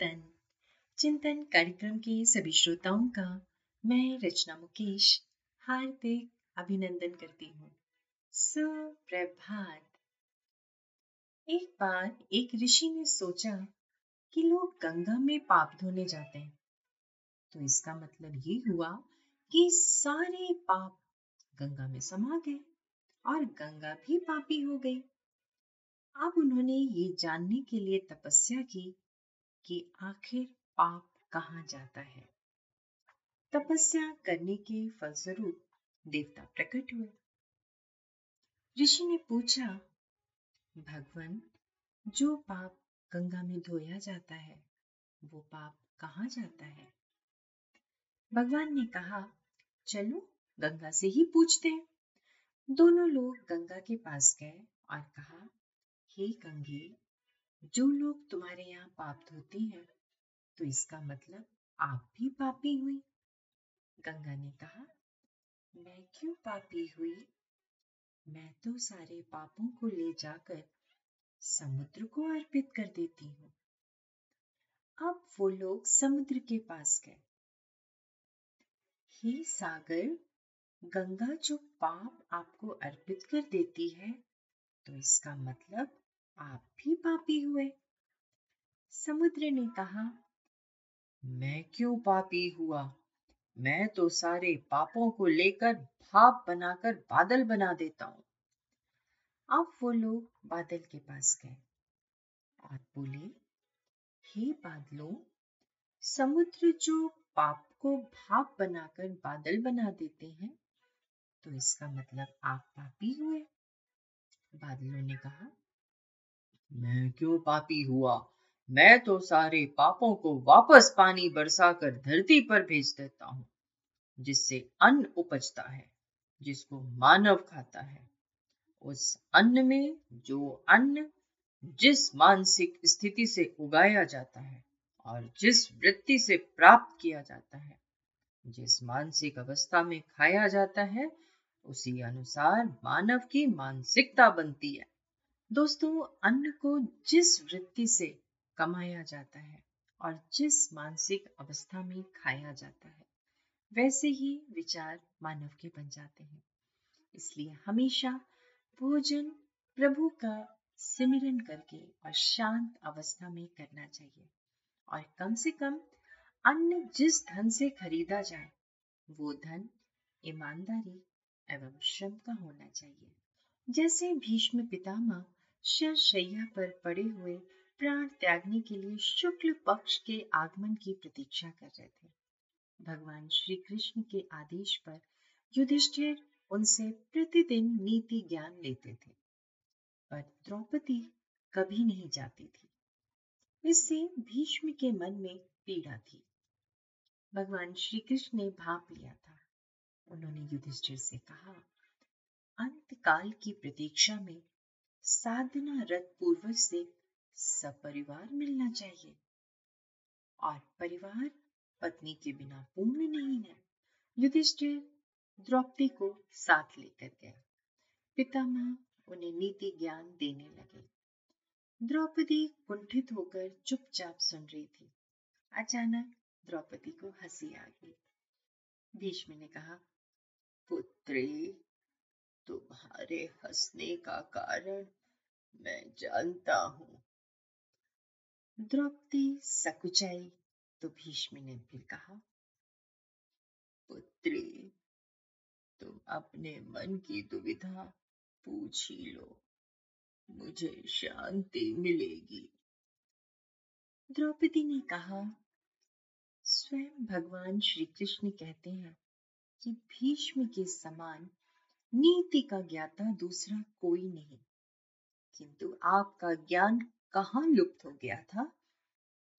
चिंतन चिंतन कार्यक्रम के सभी श्रोताओं का मैं रचना मुकेश हार्दिक अभिनंदन करती हूँ। सुप्रभात। एक बार एक ऋषि ने सोचा कि लोग गंगा में पाप धोने जाते हैं। तो इसका मतलब ये हुआ कि सारे पाप गंगा में समा गए और गंगा भी पापी हो गई। अब उन्होंने ये जानने के लिए तपस्या की कि आखिर पाप कहाँ जाता है। तपस्या करने के फलस्वरूप देवता प्रकट हुए। ऋषि ने पूछा, भगवान, जो पाप गंगा में धोया जाता है, वो पाप कहाँ जाता है? भगवान ने कहा, चलो, गंगा से ही पूछते हैं। दोनों लोग गंगा के पास गए और कहा, हे गंगे जो लोग तुम्हारे यहाँ पाप धोते हैं तो इसका मतलब आप भी पापी हुई। गंगा ने कहा, मैं क्यों पापी हुई? मैं तो सारे पापों को ले जाकर समुद्र को अर्पित कर देती हूँ। अब वो लोग समुद्र के पास गए। हे सागर, गंगा जो पाप आपको अर्पित कर देती है तो इसका मतलब आप भी पापी हुए। समुद्र ने कहा, मैं क्यों पापी हुआ? मैं तो सारे पापों को लेकर भाप बनाकर बादल बना देता हूँ। अब वो लोग बादल के पास गए। और बोले, हे बादलों, समुद्र जो पाप को भाप बनाकर बादल बना देते हैं तो इसका मतलब आप पापी हुए? बादलों ने कहा मैं क्यों पापी हुआ? मैं तो सारे पापों को वापस पानी बरसा कर धरती पर भेज देता हूँ, जिससे अन्न उपजता है, जिसको मानव खाता है। उस अन्न में जो अन्न, जिस मानसिक स्थिति से उगाया जाता है और जिस वृत्ति से प्राप्त किया जाता है, जिस मानसिक अवस्था में खाया जाता है, उसी अनुसार मानव की मानसिकता बनती है। दोस्तों, अन्न को जिस वृत्ति से कमाया जाता है और जिस मानसिक अवस्था में खाया जाता है, वैसे ही विचार मानव के बन जाते हैं। इसलिए हमेशा भोजन प्रभु का सिमरन करके और शांत अवस्था में करना चाहिए। और कम से कम अन्न जिस धन से खरीदा जाए, वो धन ईमानदारी एवं श्रम का होना चाहिए। जैसे भीष्म पितामह शैया पर पड़े हुए प्राण त्यागने के लिए शुक्ल पक्ष के आगमन की प्रतीक्षा कर रहे थे। भगवान श्री कृष्ण के आदेश पर युधिष्ठिर उनसे प्रतिदिन नीति ज्ञान लेते थे, पर द्रौपदी कभी नहीं जाती थी। इससे भीष्म के मन में पीड़ा थी। भगवान श्री कृष्ण ने भाप लिया था। उन्होंने युधिष्ठिर से कहा अंत काल की प्रतीक्षा में साधना रथ पूर्वज से सपरिवार मिलना चाहिए। और परिवार पत्नी के बिना पूर्ण नहीं है। युधिष्ठिर द्रौपदी को साथ लेकर गया। पितामह उन्हें नीति ज्ञान देने लगे। द्रौपदी कुंठित होकर चुपचाप सुन रही थी। अचानक द्रौपदी को हँसी आ गई। भीष्म ने कहा, पुत्री तुम्हारे हंसने का कारण मैं जानता हूँ। द्रौपदी सकुचाई तो भीष्म ने फिर कहा, पुत्री, तुम अपने मन की दुविधा पूछ ही लो, मुझे शांति मिलेगी। द्रौपदी ने कहा, स्वयं भगवान श्री कृष्ण कहते हैं कि भीष्म के समान नीति का ज्ञाता दूसरा कोई नहीं। किंतु आपका ज्ञान कहाँ लुप्त हो गया था?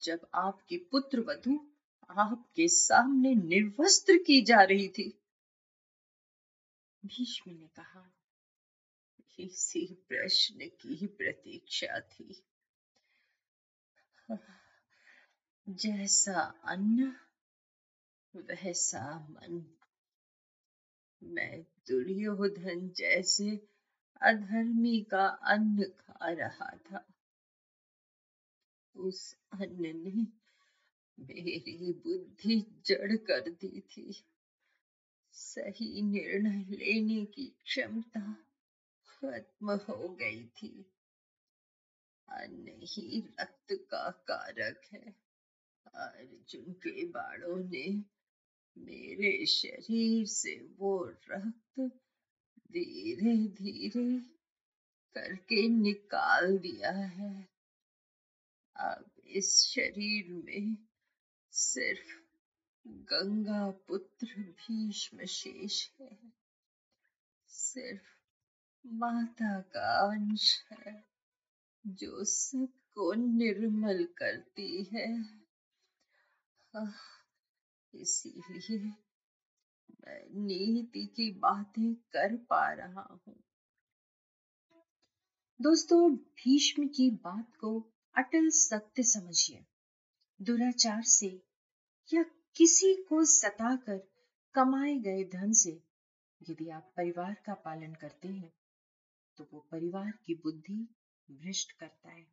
जब आपकी पुत्र वधु आपके सामने निर्वस्त्र की जा रही थी। भीष्म ने कहा, इसी प्रश्न की प्रतीक्षा थी। जैसा अन्न, वैसा मन। मैं दुर्योधन जैसे अधर्मी का अन्न खा रहा था। उस अन्न ने मेरी बुद्धि जड़ कर दी थी। सही निर्णय लेने की क्षमता खत्म हो गई थी। अन्न ही रक्त का कारक है। अर्जुन के बाणों ने मेरे शरीर से वो रक्त धीरे धीरे करके निकाल दिया है। अब इस शरीर में सिर्फ़ गंगा पुत्र भीष्म शेष है। सिर्फ़ माता का अंश है जो सबको निर्मल करती है। इसीलिए नीति की बातें कर पा रहा हूँ। दोस्तों, भीष्म की बात को अटल सत्य समझिए। दुराचार से या किसी को सताकर कमाए गए धन से यदि आप परिवार का पालन करते हैं तो वो परिवार की बुद्धि भ्रष्ट करता है।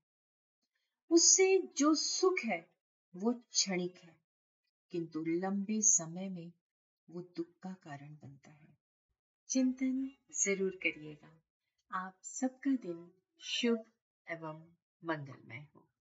उससे जो सुख है, वो क्षणिक है। किंतु लंबे समय में वो दुख का कारण बनता है। चिंतन ज़रूर करिएगा। आप सबका दिन शुभ एवं मंगलमय हो।